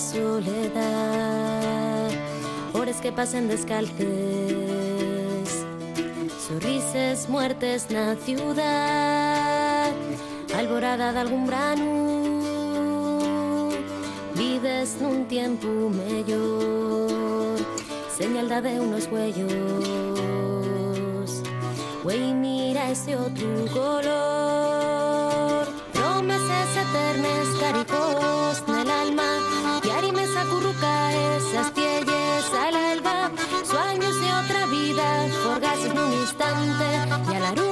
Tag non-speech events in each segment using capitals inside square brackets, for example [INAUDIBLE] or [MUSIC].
Soledad, horas que pasen descalces, sonrises, muertes na ciudad, alborada de algún brano, vives nun tiempo mellor, señal de unos huellos, güey, mira ese otro color, promesas eternas, caricos, instante y al arume les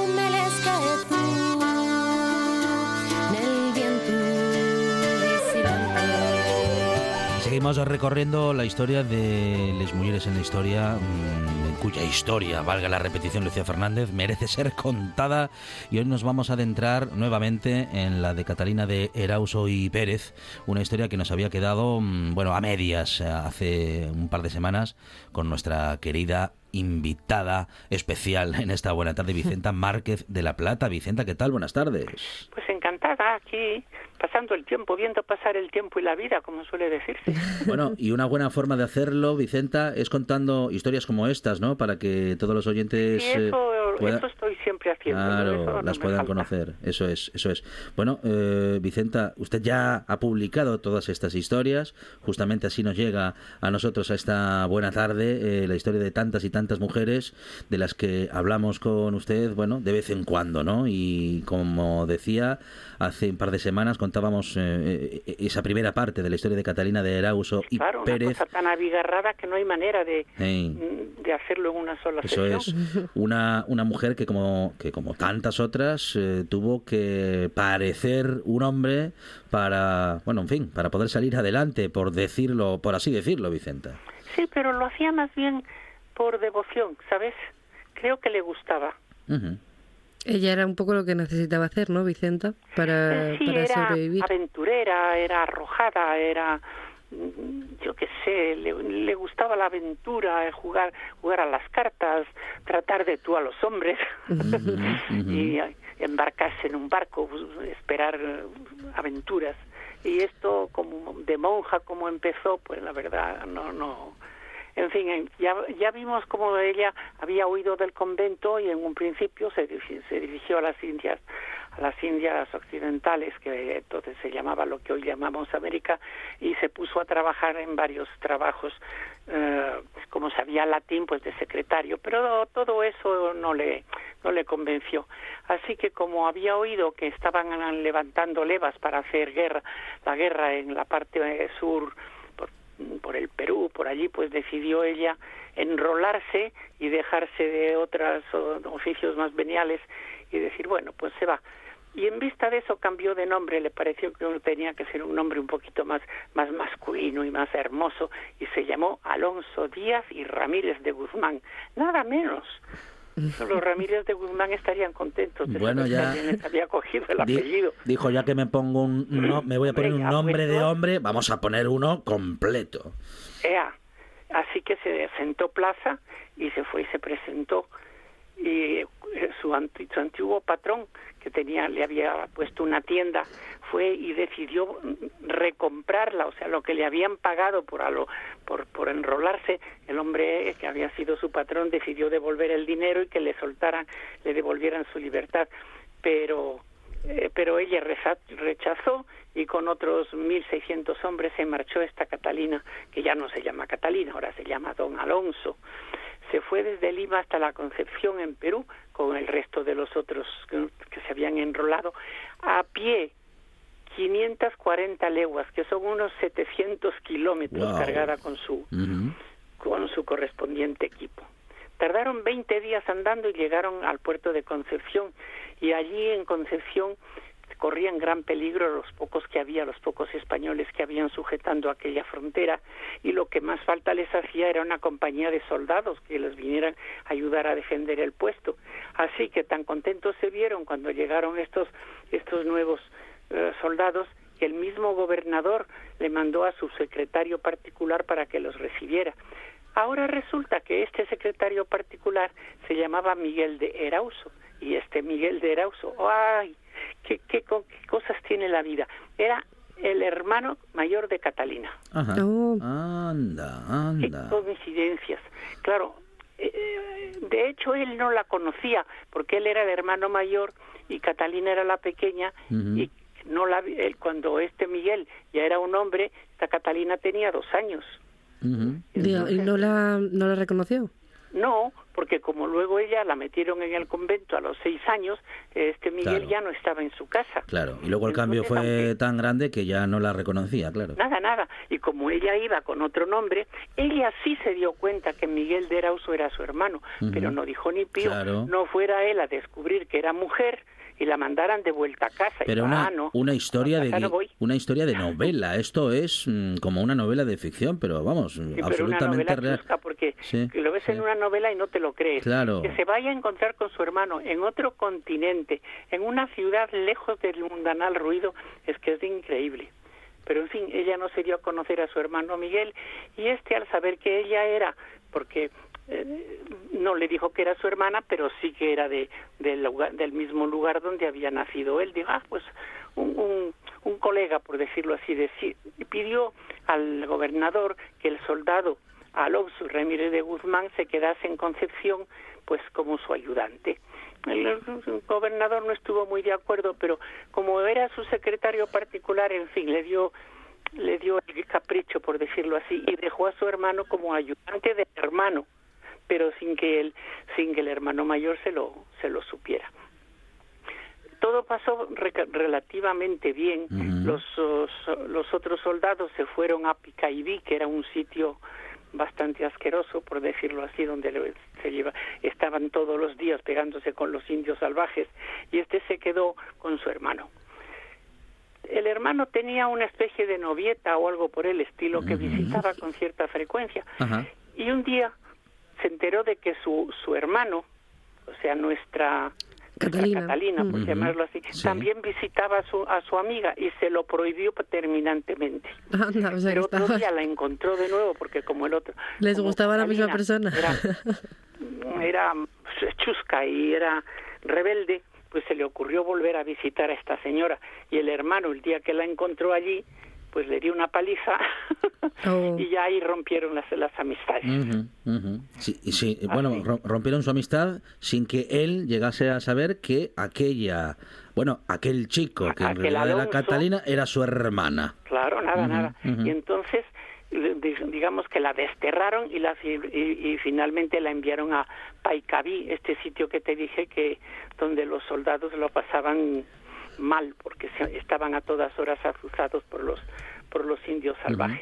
Seguimos recorriendo la historia de las mujeres en la historia mmm, cuya historia, valga la repetición, Lucía Fernández, merece ser contada. Y hoy nos vamos a adentrar nuevamente en la de Catalina de Erauso y Pérez, una historia que nos había quedado, mm, bueno, a medias eh, hace un par de semanas con nuestra querida invitada especial en esta buena tarde, Vicenta [LAUGHS] Márquez de la Plata. Vicenta, ¿qué tal? Buenas tardes. Pues encantada aquí pasando el tiempo, viendo pasar el tiempo y la vida, como suele decirse. [LAUGHS] Bueno, y una buena forma de hacerlo, Vicenta, es contando historias como estas, ¿no? Para que todos los oyentes... Sí, eso, eh, estoy siempre haciendo. Claro, las puedan conocer, eso es, eso es. Bueno, eh, Vicenta, usted ya ha publicado todas estas historias, justamente así nos llega a nosotros a esta buena tarde, eh, la historia de tantas y tantas mujeres de las que hablamos con usted, bueno, de vez en cuando, ¿no? Y como decía, hace un par de semanas contábamos eh, eh, esa primera parte de la historia de Catalina de Erauso y claro, Pérez. Una cosa tan abigarrada que no hay manera de, mm, de hacerlo en una sola Eso es, una, una mujer que como, que como tantas otras eh, tuvo que parecer un hombre para, bueno, en fin, para poder salir adelante, por decirlo, por así decirlo, Vicenta. Sí, pero lo hacía más bien por devoción, ¿sabes? Creo que le gustaba. Ella era un poco lo que necesitaba hacer, ¿no, Vicenta? Para, eh, sí, para era sobrevivir. aventurera, era arrojada, era mm, yo qué sé, le, gustaba la aventura, eh, jugar, jugar a las cartas, tratar de tú a los hombres [LAUGHS] y embarcarse en un barco, esperar eh, aventuras. Y esto, como de monja, como empezó, pues la verdad no, no, en fin, ya, ya vimos cómo ella había huido del convento y en un principio se, se dirigió a las Indias, a las Indias occidentales, que entonces se llamaba lo que hoy llamamos América, y se puso a trabajar en varios trabajos, eh, como sabía latín, pues de secretario, pero todo eso no le, no le convenció. Así que como había oído que estaban levantando levas para hacer guerra, la guerra en la parte sur por el Perú, por allí, pues decidió ella enrolarse y dejarse de otros oficios más veniales y decir, bueno, pues se va. Y en vista de eso cambió de nombre, le pareció que tenía que ser un nombre un poquito más, más masculino y más hermoso, y se llamó Alonso Díaz y Ramírez de Guzmán, nada menos. Los Ramírez de Guzmán estarían contentos de bueno, ya había cogido el [LAUGHS] apellido. Dijo, ya que me pongo un no, me voy a poner un nombre de hombre, vamos a poner uno completo. Así que se sentó plaza y se fue y se presentó y eh, su, antiguo patrón que tenía le había puesto una tienda fue y decidió recomprarla o sea lo que le habían pagado por por por enrolarse el hombre que había sido su patrón decidió devolver el dinero y que le soltaran le devolvieran su libertad pero eh, pero ella rechazó y con otros 1.600 hombres se marchó esta Catalina, que ya no se llama Catalina, ahora se llama Don Alonso se fue desde Lima hasta la Concepción en Perú con el resto de los otros que, se habían enrolado a pie 540 leguas que son unos 700 kilómetros cargada con su con su correspondiente equipo. Tardaron 20 días andando y llegaron al puerto de Concepción. Y allí en Concepción corrían gran peligro los pocos que había, los pocos españoles que habían sujetando aquella frontera y lo que más falta les hacía era una compañía de soldados que les vinieran a ayudar a defender el puesto. Así que tan contentos se vieron cuando llegaron estos estos nuevos eh, soldados que el mismo gobernador le mandó a su secretario particular para que los recibiera. Ahora resulta que este secretario particular se llamaba Miguel de Erauso y este Miguel de Erauso, ¡ay! ¿Qué, qué, cosas tiene la vida? Era el hermano mayor de Catalina. Ajá. Oh. Anda, anda. Qué coincidencias. Claro, eh, de hecho él no la conocía porque él era el hermano mayor y Catalina era la pequeña y no la él, cuando este Miguel ya era un hombre, esta Catalina tenía dos años. ¿Y no la, no la reconoció? No, porque como luego ella la metieron en el convento a los seis años, este Miguel Claro. ya no estaba en su casa. Claro, y luego el cambio Entonces, fue aunque- tan grande que ya no la reconocía, claro. Nada, nada. Y como ella iba con otro nombre, ella sí se dio cuenta que Miguel de Erauso era su hermano, Ujú. pero no dijo ni pío. Claro. No fuera él a descubrir que era mujer y la mandaran de vuelta a casa. Y Pero dijo, una, "Ah, no, una historia de no gui- voy". una historia de [LAUGHS] novela. Esto es mm, como una novela de ficción, pero vamos, Sí, pero una absolutamente novela real. porque Sí, lo ves sí. en una novela y no te lo. Claro. Que se vaya a encontrar con su hermano en otro continente, en una ciudad lejos del mundanal ruido, es que es increíble. Pero en fin, ella no se dio a conocer a su hermano Miguel y este al saber que ella era, porque eh, no le dijo que era su hermana, pero sí que era de, del lugar- del mismo lugar donde había nacido él. Dijo, ah, pues un, un, un colega, por decirlo así, y pidió al gobernador que el soldado Alonso Ramírez de Guzmán se quedase en Concepción, pues como su ayudante. El, gobernador no estuvo muy de acuerdo, pero como era su secretario particular, en fin, le dio le dio el capricho, por decirlo así, y dejó a su hermano como ayudante del hermano, pero sin que él, sin que el hermano mayor se lo, se lo supiera. Todo pasó re- relativamente bien. Los, os- los otros soldados se fueron a Picaibí, que era un sitio bastante asqueroso, por decirlo así, donde le- se lleva, estaban todos los días pegándose con los indios salvajes, y este se quedó con su hermano. El hermano tenía una especie de novieta o algo por el estilo que visitaba con cierta frecuencia. Ajá. Y un día se enteró de que su, su hermano, o sea, nuestra Catalina. Catalina, por llamarlo así, Sí. también visitaba a su, a su amiga y se lo prohibió terminantemente. Sea que Pero otro día la encontró de nuevo porque como el otro... Les gustaba la misma persona. Era, [LAUGHS] era chusca y era rebelde, pues se le ocurrió volver a visitar a esta señora y el hermano el día que la encontró allí pues le dio una paliza [LAUGHS] Oh. y ya ahí rompieron las, las amistades. Sí, sí, bueno, rompieron su amistad sin que él llegase a saber que aquella, bueno, aquel chico que en realidad era. Catalina era su hermana. Claro, nada, nada. Y entonces, di- digamos que la desterraron y, la, y finalmente la enviaron a Paikabí, este sitio que te dije que donde los soldados lo pasaban mal porque se- estaban a todas horas azuzados por los por los indios salvajes.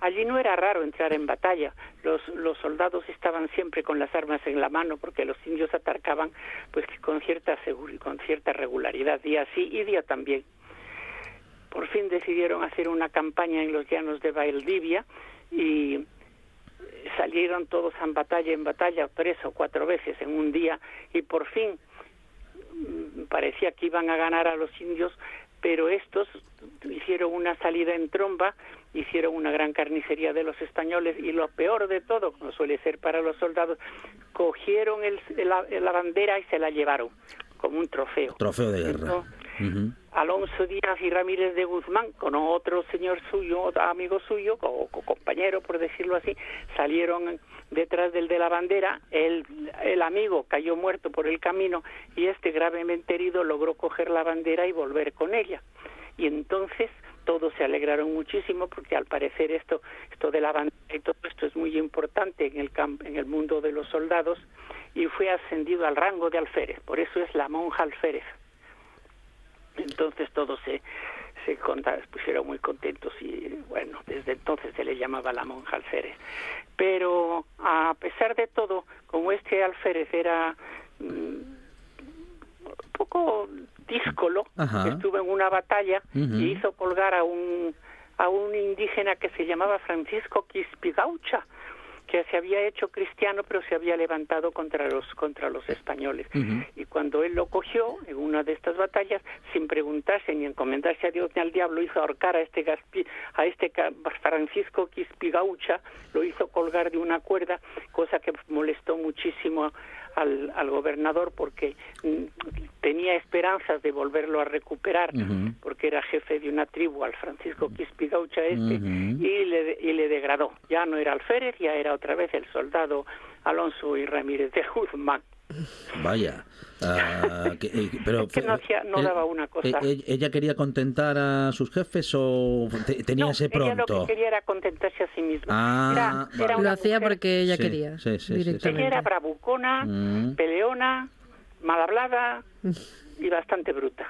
Allí no era raro entrar en batalla. Los, los soldados estaban siempre con las armas en la mano porque los indios atacaban pues con cierta seguri- con cierta regularidad día sí y día también por fin decidieron hacer una campaña en los llanos de Valdivia y salieron todos en batalla en batalla tres o cuatro veces en un día y por fin parecía que iban a ganar a los indios pero estos hicieron una salida en tromba hicieron una gran carnicería de los españoles y lo peor de todo como suele ser para los soldados cogieron el- la, la bandera y se la llevaron como un trofeo Trofeo de guerra. Entonces. Alonso Díaz y Ramírez de Guzmán, con otro señor suyo, amigo suyo, o, compañero, por decirlo así, salieron detrás del de la bandera. El, el amigo cayó muerto por el camino y este gravemente herido logró coger la bandera y volver con ella. Y entonces todos se alegraron muchísimo porque al parecer esto, esto de la bandera y todo esto es muy importante en el, en el mundo de los soldados y fue ascendido al rango de alférez. Por eso es la monja alférez. Entonces todos se, se pusieron muy contentos y bueno, desde entonces se le llamaba la monja alférez. Pero a pesar de todo, como este alférez era mm, un poco díscolo, Ajá. estuvo en una batalla y hizo colgar a un a un indígena que se llamaba Francisco Quispigaucha, que se había hecho cristiano pero se había levantado contra los contra los españoles. Y cuando él lo cogió en una de estas batallas, sin preguntarse ni encomendarse a Dios ni al diablo, hizo ahorcar a este Gaspi- a este Francisco Quispigaucha, lo hizo colgar de una cuerda, cosa que molestó muchísimo al, al gobernador porque mm, tenía esperanzas de volverlo a recuperar porque era jefe de una tribu, al Francisco Quispigaucha este, y, le, y le degradó. Ya no era alférez, ya era otra vez el soldado Alonso y Ramírez de Guzmán. Vaya. Ah, que- eh, pero [LAUGHS] Es que no hacía- no él- daba una cosa. eh, eh, ¿Ella quería contentar a sus jefes o te- tenía No, ese ella lo pronto? que quería era contentarse a sí misma. Ah, era, vale. era Lo hacía mujer- porque ella Sí, quería, sí, sí, sí, sí. directamente. Ella era bravucona, Mm. peleona, mal hablada y bastante bruta.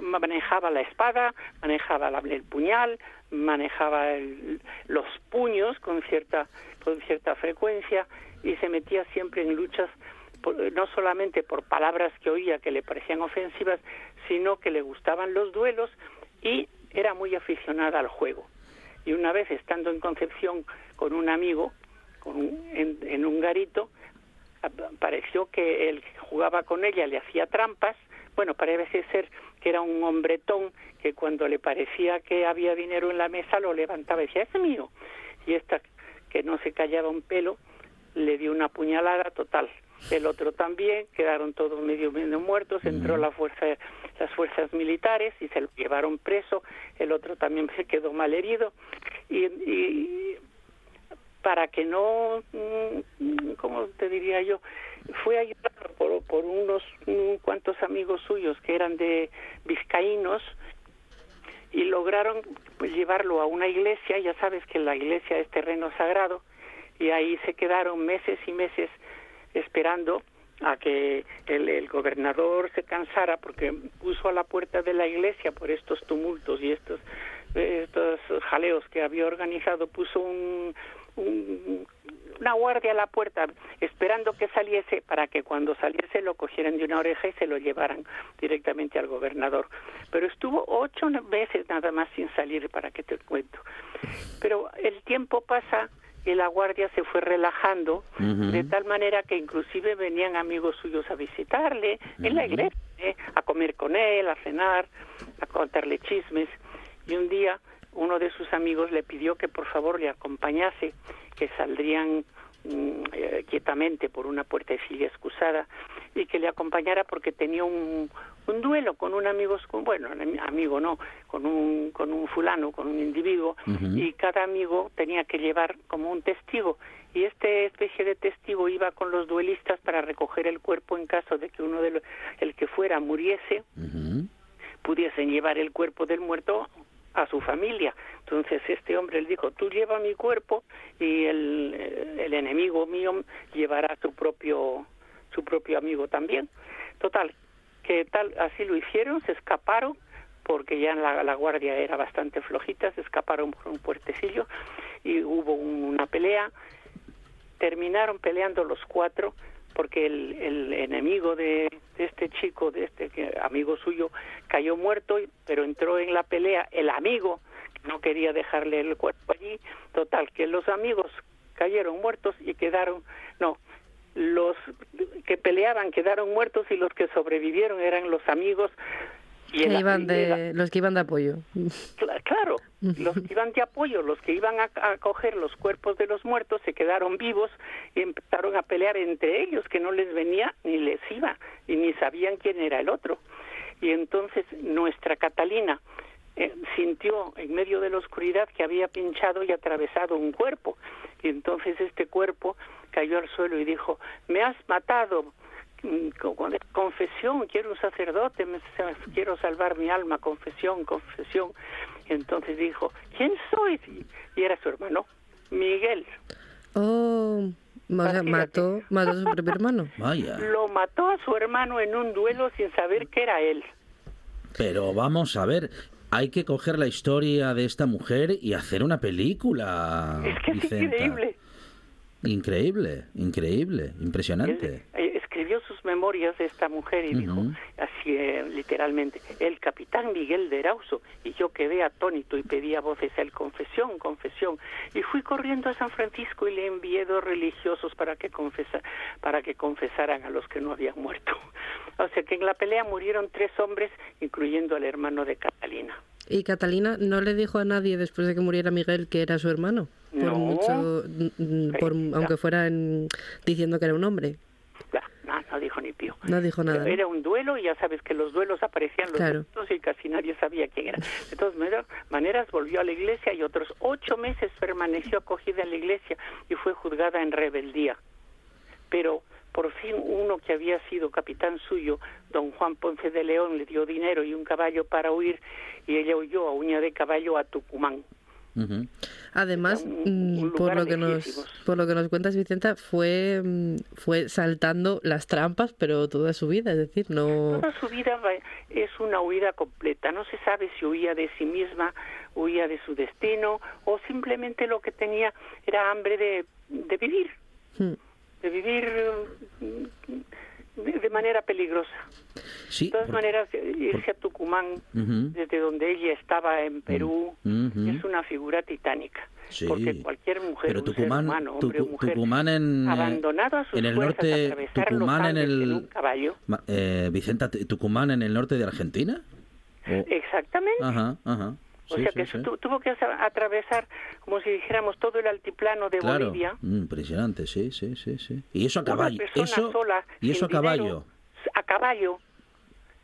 Manejaba la espada, manejaba la- el puñal, manejaba el- los puños con cierta con cierta frecuencia y se metía siempre en luchas por- no solamente por palabras que oía que le parecían ofensivas, sino que le gustaban los duelos y era muy aficionada al juego. Y una vez estando en Concepción con un amigo, con un- en, en un garito, pareció que el que jugaba con ella le hacía trampas. Bueno, parece ser que era un hombretón que cuando le parecía que había dinero en la mesa lo levantaba y decía, es mío. Y esta, que no se callaba un pelo, le dio una puñalada total. El otro también, quedaron todos medio, medio muertos, entró la fuerza, las fuerzas militares y se lo llevaron preso, el otro también [LAUGHS] se quedó mal herido y, y para que no, mm, ¿cómo te diría yo? Fue ayudado por, unos un cuantos amigos suyos que eran de vizcaínos y lograron pues, llevarlo a una iglesia, ya sabes que la iglesia es terreno sagrado, y ahí se quedaron meses y meses esperando a que el, el gobernador se cansara porque puso a la puerta de la iglesia por estos tumultos y estos estos jaleos que había organizado puso un, un- una guardia a la puerta esperando que saliese para que cuando saliese lo cogieran de una oreja y se lo llevaran directamente al gobernador. Pero estuvo ocho meses nada más sin salir, para que te cuento. Pero el tiempo pasa y la guardia se fue relajando de tal manera que inclusive venían amigos suyos a visitarle en la iglesia, ¿eh? a comer con él, a cenar, a contarle chismes. Y un día uno de sus amigos le pidió que por favor le acompañase, que saldrían mm, eh, quietamente por una puertecilla excusada y que le acompañara porque tenía un, un duelo con un amigo, con, bueno, amigo no, con un, con un fulano, con un individuo, y cada amigo tenía que llevar como un testigo. Y este especie de testigo iba con los duelistas para recoger el cuerpo en caso de que uno de los, el que fuera muriese. Pudiesen llevar el cuerpo del muerto a su familia. Entonces este hombre le dijo, tú lleva mi cuerpo y el, el enemigo mío llevará su propio su propio amigo también. Total, que tal así lo hicieron, se escaparon porque ya la, la guardia era bastante flojita, se escaparon por un puertecillo y hubo un- una pelea. Terminaron peleando los cuatro porque el, el enemigo de, de este chico, de este amigo suyo, cayó muerto, pero entró en la pelea el amigo, no quería dejarle el cuerpo allí. Total, que los amigos cayeron muertos y quedaron, no, los que peleaban quedaron muertos y los que sobrevivieron eran los amigos. Y Que iban y el- de, los que iban de apoyo. Cla- Claro, los que iban de apoyo, los que iban a, a coger los cuerpos de los muertos, se quedaron vivos y empezaron a pelear entre ellos, que no les venía ni les iba, y ni sabían quién era el otro. Y entonces nuestra Catalina eh, sintió en medio de la oscuridad que había pinchado y atravesado un cuerpo. Y entonces este cuerpo cayó al suelo y dijo, me has matado, confesión, quiero un sacerdote, me- quiero salvar mi alma, confesión, confesión. Y entonces dijo, ¿quién soy? Y era su hermano, Miguel. Oh, Imagínate. mató, mató a su propio hermano. [LAUGHS] Vaya. Lo mató a su hermano en un duelo sin saber que era él. Pero vamos a ver, hay que coger la historia de esta mujer y hacer una película. Es que es Vicenta. increíble. Increíble, increíble, impresionante. Memorias de esta mujer y dijo así eh, literalmente, el capitán Miguel de Erauso, y yo quedé atónito y pedía voces a él, confesión, confesión, y fui corriendo a San Francisco y le envié dos religiosos para que, confesa, para que confesaran a los que no habían muerto. [LAUGHS] O sea que en la pelea murieron tres hombres, incluyendo al hermano de Catalina. Y Catalina no le dijo a nadie después de que muriera Miguel que era su hermano. Por No. mucho, por- Sí, aunque fuera en- diciendo que era un hombre. No, dijo nada. Era un duelo y ya sabes que los duelos aparecían los Claro. y casi nadie sabía quién era. De todas maneras, maneras, volvió a la iglesia y otros ocho meses permaneció acogida en la iglesia y fue juzgada en rebeldía. Pero por fin uno que había sido capitán suyo, don Juan Ponce de León, le dio dinero y un caballo para huir y ella huyó a uña de caballo a Tucumán. Además, un- mm, un por lo que nos por lo que nos cuentas Vicenta, fue mm, fue saltando las trampas, pero toda su vida, es decir, no Toda su vida va- es una huida completa. No se sabe si huía de sí misma, huía de su destino o simplemente lo que tenía era hambre de, de vivir, Mm. de vivir mm, de, manera peligrosa. Sí, De todas por- maneras, irse a Tucumán, Ujú. desde donde ella estaba en Perú, Ujú. es una figura titánica. Sí. Porque cualquier mujer, Pero un ser Tucumán, humano, hombre mujer, Tucumán en, abandonado a sus en el norte, Tucumán en en el, un caballo. Eh, Vicenta, Tucumán en el norte de Argentina. O- Exactamente. Ajá, ajá. O Sí, sea sí, que sí. tu- tuvo que atravesar, como si dijéramos, todo el altiplano de Claro, Bolivia. mm, impresionante, sí, sí, sí, sí. Y eso a caballo, eso sola, y eso a caballo. dinero, a caballo.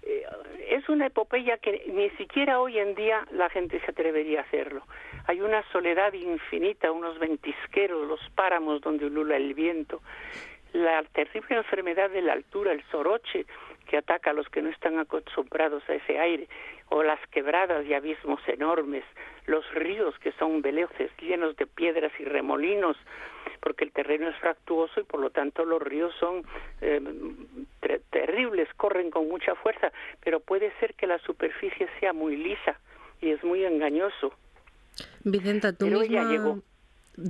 Eh, es una epopeya que ni siquiera hoy en día la gente se atrevería a hacerlo. Hay una soledad infinita, unos ventisqueros, los páramos donde ulula el viento, la terrible enfermedad de la altura, el soroche, que ataca a los que no están acostumbrados a ese aire, o las quebradas y abismos enormes, los ríos que son veloces, llenos de piedras y remolinos, porque el terreno es fractuoso y por lo tanto los ríos son eh, ter- terribles, corren con mucha fuerza, pero puede ser que la superficie sea muy lisa y es muy engañoso. Vicenta, tú Pero ella misma llegó.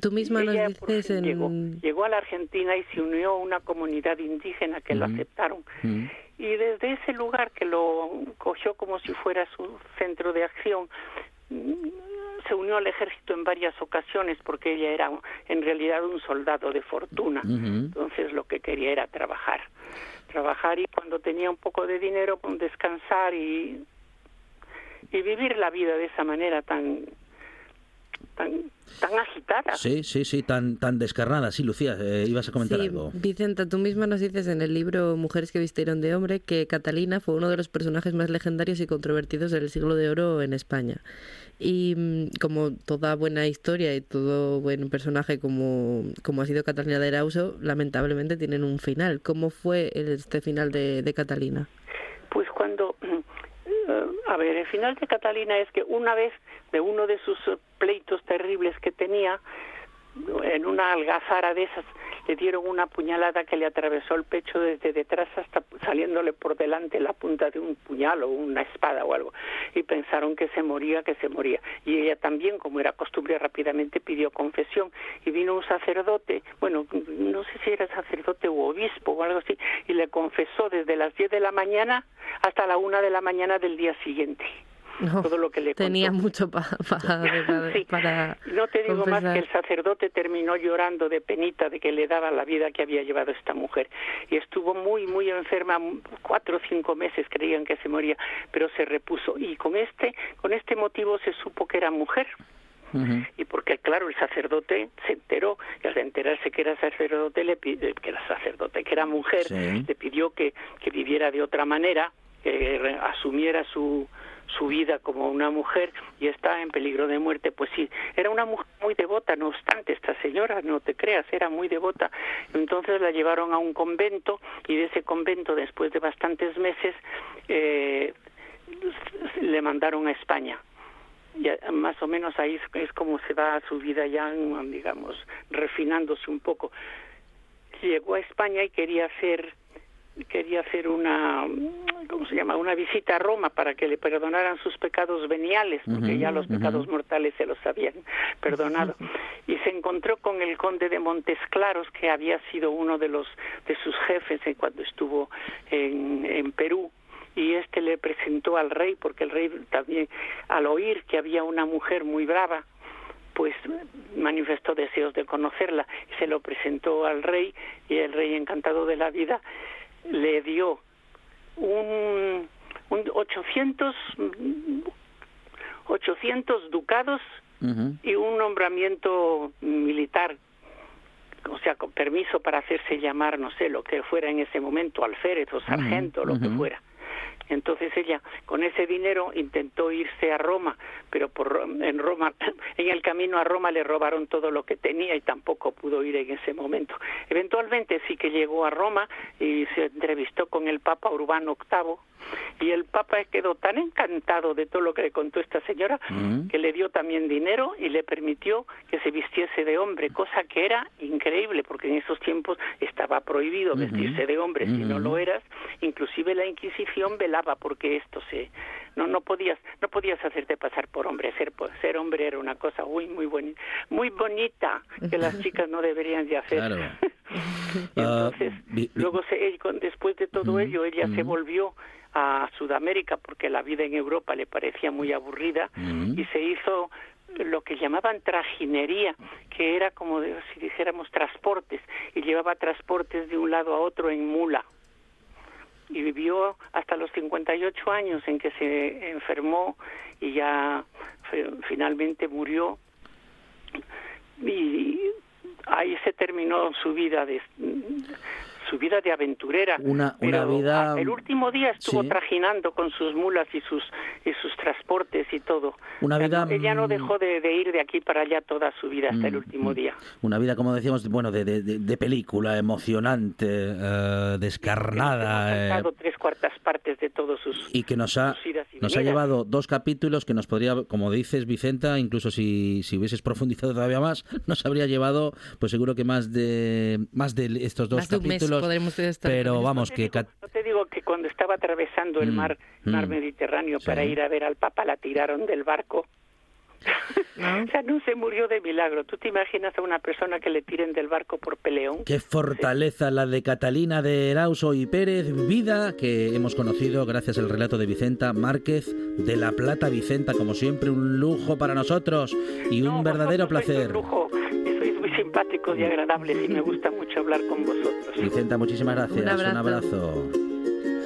tú misma nos dices en llegó, llegó a la Argentina y se unió a una comunidad indígena que lo aceptaron. Mm. Y desde ese lugar que lo cogió como si fuera su centro de acción, mm, se unió al ejército en varias ocasiones porque ella era en realidad un soldado de fortuna. Entonces lo que quería era trabajar. Trabajar y cuando tenía un poco de dinero, pues, descansar y, y vivir la vida de esa manera tan tan tan agitada. Sí, sí, sí, tan, tan descarnada. Sí, Lucía, eh, ibas a comentar Sí, algo. Vicenta, tú misma nos dices en el libro Mujeres que vistieron de hombre que Catalina fue uno de los personajes más legendarios y controvertidos del siglo de oro en España. Y mm, como toda buena historia y todo buen personaje como, como ha sido Catalina de Erauso, lamentablemente tienen un final. ¿Cómo fue este final de, de Catalina? Pues cuando, a ver, el final de Catalina es que una vez de uno de sus pleitos terribles que tenía, en una algazara de esas, le dieron una puñalada que le atravesó el pecho desde detrás hasta saliéndole por delante la punta de un puñal o una espada o algo. Y pensaron que se moría, que se moría. Y ella también, como era costumbre, rápidamente pidió confesión. Y vino un sacerdote, bueno, no sé si era sacerdote u obispo o algo así, y le confesó desde las 10 de la mañana hasta la 1 de la mañana del día siguiente. No, Todo lo que le tenía contó. mucho pa- pa- para, [LAUGHS] Sí. para No te digo más que el sacerdote terminó llorando de penita de que le daba la vida que había llevado esta mujer. Y estuvo muy, muy enferma, cuatro o cinco meses creían que se moría, pero se repuso. Y con este, con este motivo se supo que era mujer. Y porque, claro, el sacerdote se enteró, y al enterarse que era sacerdote, le eh, que era sacerdote, que era mujer, Sí. le pidió que, que viviera de otra manera, que re- asumiera su, su vida como una mujer y está en peligro de muerte. Pues sí, era una mujer muy devota, no obstante, esta señora, no te creas, era muy devota. Entonces la llevaron a un convento y de ese convento, después de bastantes meses, eh, le mandaron a España y más o menos ahí es como se va su vida ya, digamos, refinándose un poco. Llegó a España y quería ser quería hacer una ¿cómo se llama? una visita a Roma para que le perdonaran sus pecados veniales, porque ya los pecados mortales se los habían [LAUGHS] perdonado. Y se encontró con el conde de Montes Claros, que había sido uno de los de sus jefes cuando estuvo en, en Perú y este le presentó al rey porque el rey también al oír que había una mujer muy brava pues manifestó deseos de conocerla y se lo presentó al rey y el rey encantado de la vida le dio un, un 800 800 ducados y un nombramiento militar o sea, con permiso para hacerse llamar, no sé, lo que fuera en ese momento, alférez o sargento, lo que fuera. Entonces ella con ese dinero intentó irse a Roma, pero por, en Roma, [LAUGHS] en el camino a Roma le robaron todo lo que tenía y tampoco pudo ir en ese momento. Eventualmente sí que llegó a Roma y se entrevistó con el Papa Urbano VIII y el Papa quedó tan encantado de todo lo que le contó esta señora mm. que le dio también dinero y le permitió que se vistiese de hombre, cosa que era increíble porque en esos tiempos estaba prohibido vestirse de hombre si no lo eras, inclusive la Inquisición velaba porque esto se no no podías no podías hacerte pasar por hombre, ser ser hombre era una cosa muy muy bonita, muy bonita que las chicas no deberían de hacer. [LAUGHS] Entonces, ah, luego se, después de todo ello ella se volvió a Sudamérica porque la vida en Europa le parecía muy aburrida y se hizo lo que llamaban trajinería, que era como si dijéramos transportes, y llevaba transportes de un lado a otro en mula. Y vivió hasta los 58 años en que se enfermó y ya finalmente murió. Y ahí se terminó su vida de, su vida de aventurera. Una, una vida... El último día estuvo trajinando con sus mulas y sus, y sus transportes y todo. Una vida... ella no mm, dejó de, ir de aquí para allá toda su vida hasta el mm, último mm. día. Una vida, como decíamos, bueno, de, de, película, emocionante, eh, descarnada. Eh, tres cuartas partes de todos sus Y que nos ha, nos ha llevado dos capítulos que nos podría, como dices, Vicenta, incluso si, si hubieses profundizado todavía más, [LAUGHS] nos habría llevado, pues seguro que más de, más de estos dos capítulos pero vamos, que... no te digo que cuando estaba atravesando el mm, mar, mar mm. Mediterráneo para ir a ver al Papa, la tiraron del barco. [LAUGHS] o sea, no se murió de milagro. ¿Tú te imaginas a una persona que le tiren del barco por peleón? Qué fortaleza la de Catalina de Erauso y Pérez, vida que hemos conocido gracias al relato de Vicenta Márquez de La Plata. Vicenta, como siempre, un lujo para nosotros y un verdadero placer. Un lujo simpáticos y agradables y me gusta mucho hablar con vosotros. Vicenta, muchísimas gracias. Un abrazo.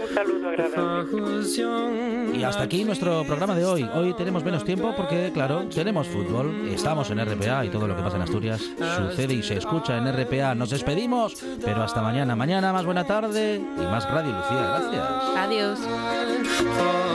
Un saludo agradable. Y hasta aquí nuestro programa de hoy. Hoy tenemos menos tiempo porque, claro, tenemos fútbol, estamos en RPA y todo lo que pasa en Asturias sucede y se escucha en RPA. Nos despedimos, pero hasta mañana. Mañana más buena tarde y más Radio Lucía. Gracias. Adiós.